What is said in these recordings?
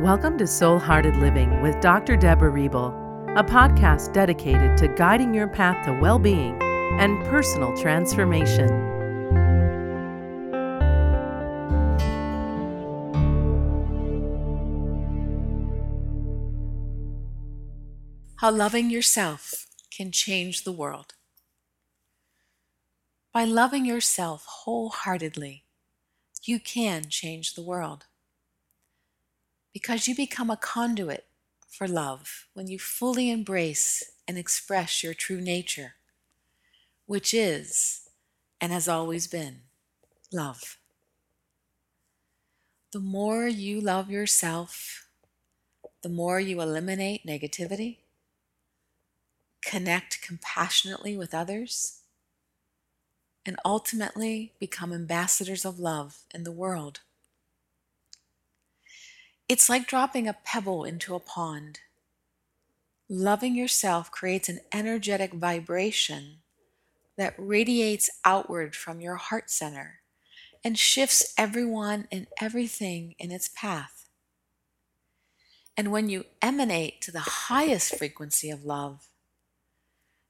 Welcome to Soul Hearted Living with Dr. Deborah Reble, a podcast dedicated to guiding your path to well being and personal transformation. How loving yourself can change the world. By loving yourself wholeheartedly, you can change the world because you become a conduit for love when you fully embrace and express your true nature, which is and has always been love. The more you love yourself, the more you eliminate negativity, connect compassionately with others, and ultimately become ambassadors of love in the world. It's like dropping a pebble into a pond. Loving yourself creates an energetic vibration that radiates outward from your heart center and shifts everyone and everything in its path. And when you emanate to the highest frequency of love,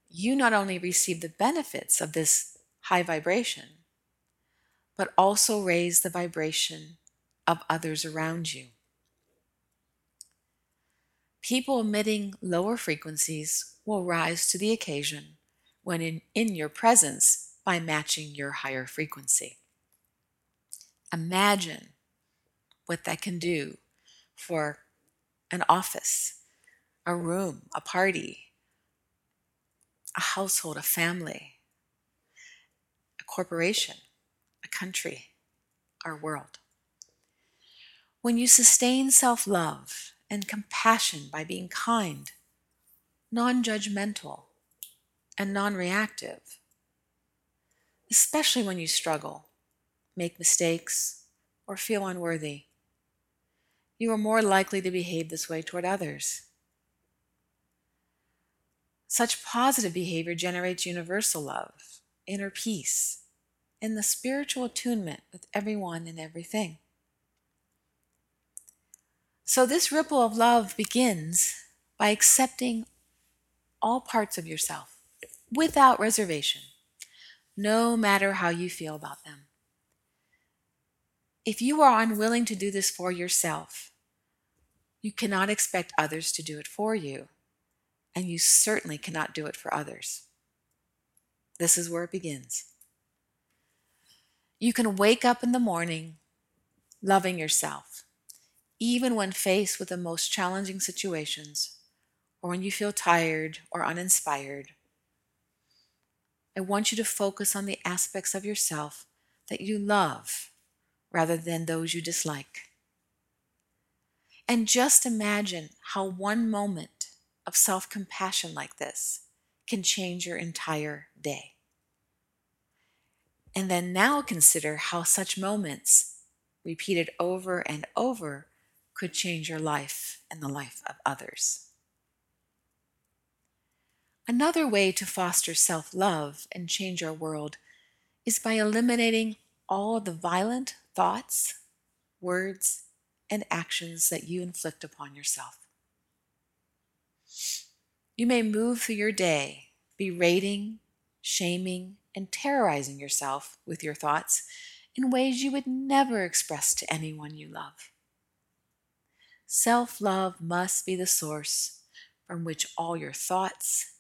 you not only receive the benefits of this high vibration, but also raise the vibration of others around you. People emitting lower frequencies will rise to the occasion when in, in your presence by matching your higher frequency. Imagine what that can do for an office, a room, a party, a household, a family, a corporation, a country, our world. When you sustain self love and compassion by being kind, non judgmental, and non reactive. Especially when you struggle, make mistakes, or feel unworthy. You are more likely to behave this way toward others. Such positive behavior generates universal love, inner peace, and the spiritual attunement with everyone and everything. So, this ripple of love begins by accepting all parts of yourself without reservation, no matter how you feel about them. If you are unwilling to do this for yourself, you cannot expect others to do it for you, and you certainly cannot do it for others. This is where it begins. You can wake up in the morning loving yourself even when faced with the most challenging situations or when you feel tired or uninspired. I want you to focus on the aspects of yourself that you love rather than those you dislike. And just imagine how one moment of self compassion like this can change your entire day. And then now consider how such moments, repeated over and over, could change your life and the life of others. Another way to foster self love and change our world is by eliminating all the violent thoughts, words, and actions that you inflict upon yourself. You may move through your day berating, shaming, and terrorizing yourself with your thoughts in ways you would never express to anyone you love. Self love must be the source from which all your thoughts,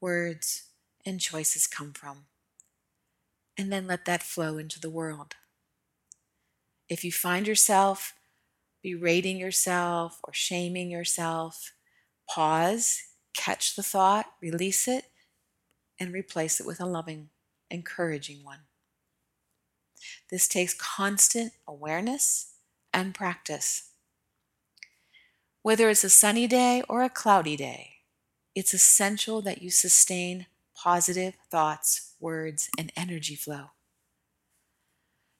words, and choices come from. And then let that flow into the world. If you find yourself berating yourself or shaming yourself, pause, catch the thought, release it, and replace it with a loving, encouraging one. This takes constant awareness and practice. Whether it's a sunny day or a cloudy day, it's essential that you sustain positive thoughts, words, and energy flow.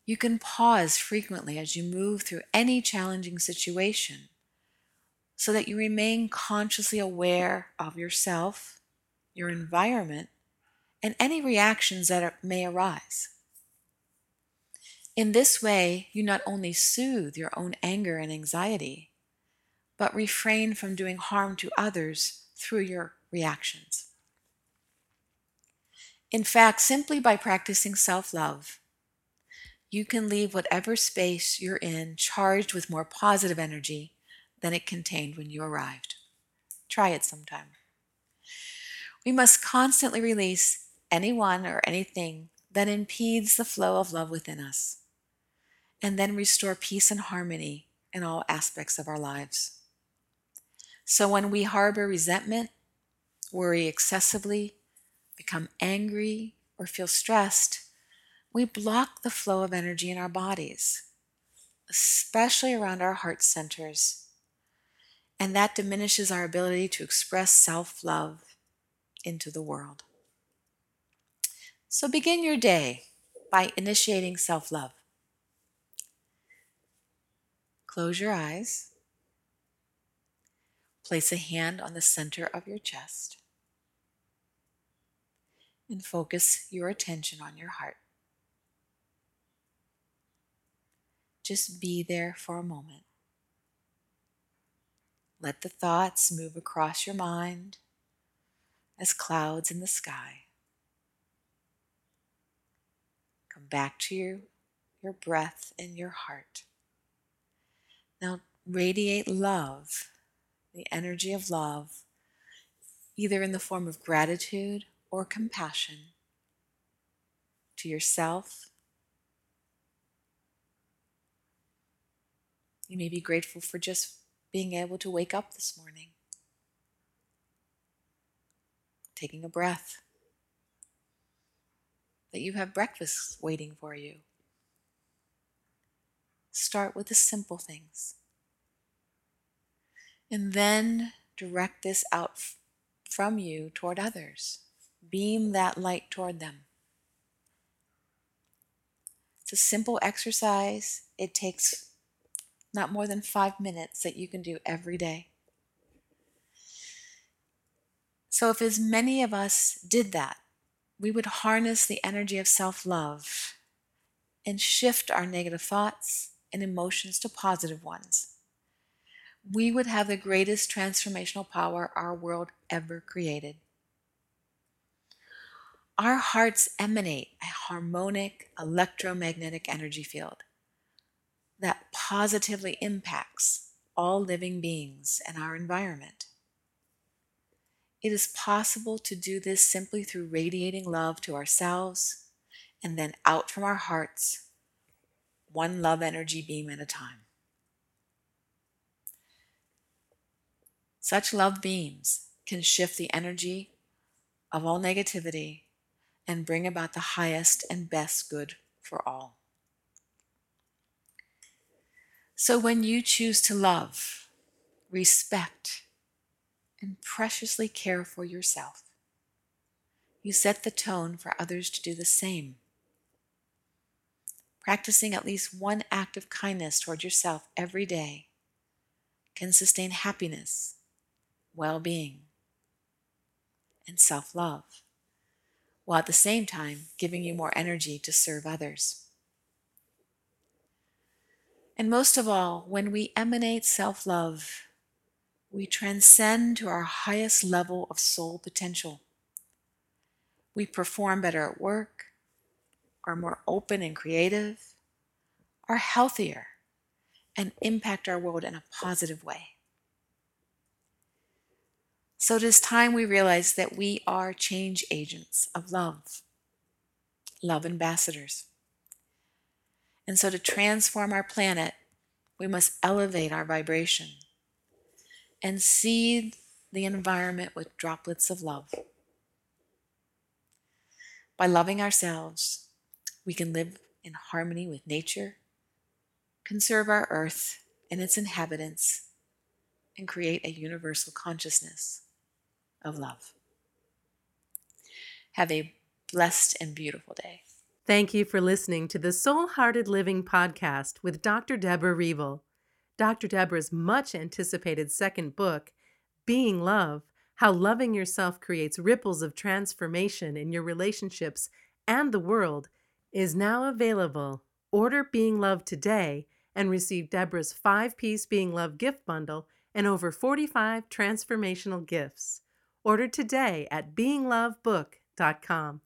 You can pause frequently as you move through any challenging situation so that you remain consciously aware of yourself, your environment, and any reactions that are, may arise. In this way, you not only soothe your own anger and anxiety, but refrain from doing harm to others through your reactions. In fact, simply by practicing self love, you can leave whatever space you're in charged with more positive energy than it contained when you arrived. Try it sometime. We must constantly release anyone or anything that impedes the flow of love within us, and then restore peace and harmony in all aspects of our lives. So when we harbor resentment, worry excessively, become angry, or feel stressed, we block the flow of energy in our bodies, especially around our heart centers. And that diminishes our ability to express self love into the world. So begin your day by initiating self love. Close your eyes. Place a hand on the center of your chest and focus your attention on your heart. Just be there for a moment. Let the thoughts move across your mind as clouds in the sky. Come back to your, your breath and your heart. Now radiate love, the energy of love, either in the form of gratitude or compassion to yourself. You may be grateful for just being able to wake up this morning, taking a breath, that you have breakfast waiting for you. Start with the simple things. And then direct this out from you toward others beam that light toward them. It's a simple exercise. It takes not more than five minutes that you can do every day. So, if as many of us did that, we would harness the energy of self love and shift our negative thoughts and emotions to positive ones. We would have the greatest transformational power our world ever created. Our hearts emanate a harmonic electromagnetic energy field that positively impacts all living beings and our environment. It is possible to do this simply through radiating love to ourselves and then out from our hearts, one love energy beam at a time. Such love beams can shift the energy of all negativity and bring about the highest and best good for all. So when you choose to love, respect, and preciously care for yourself, you set the tone for others to do the same. Practicing at least one act of kindness toward yourself every day can sustain happiness, well being, and self love while at the same time giving you more energy to serve others. And most of all, when we emanate self love, we transcend to our highest level of soul potential. We perform better at work, are more open and creative, are healthier, and impact our world in a positive way. So it is time we realize that we are change agents of love, love ambassadors. And so to transform our planet, we must elevate our vibration and seed the environment with droplets of love. By loving ourselves, we can live in harmony with nature, conserve our earth and its inhabitants, and create a universal consciousness of love. Have a blessed and beautiful day. Thank you for listening to the Soul Hearted Living podcast with Dr. Deborah Reble. Dr. Deborah's much anticipated second book, Being Love How Loving Yourself Creates Ripples of Transformation in Your Relationships and the World, is now available. Order Being Love today and receive Deborah's five piece Being Love gift bundle and over 45 transformational gifts. Order today at beinglovebook.com.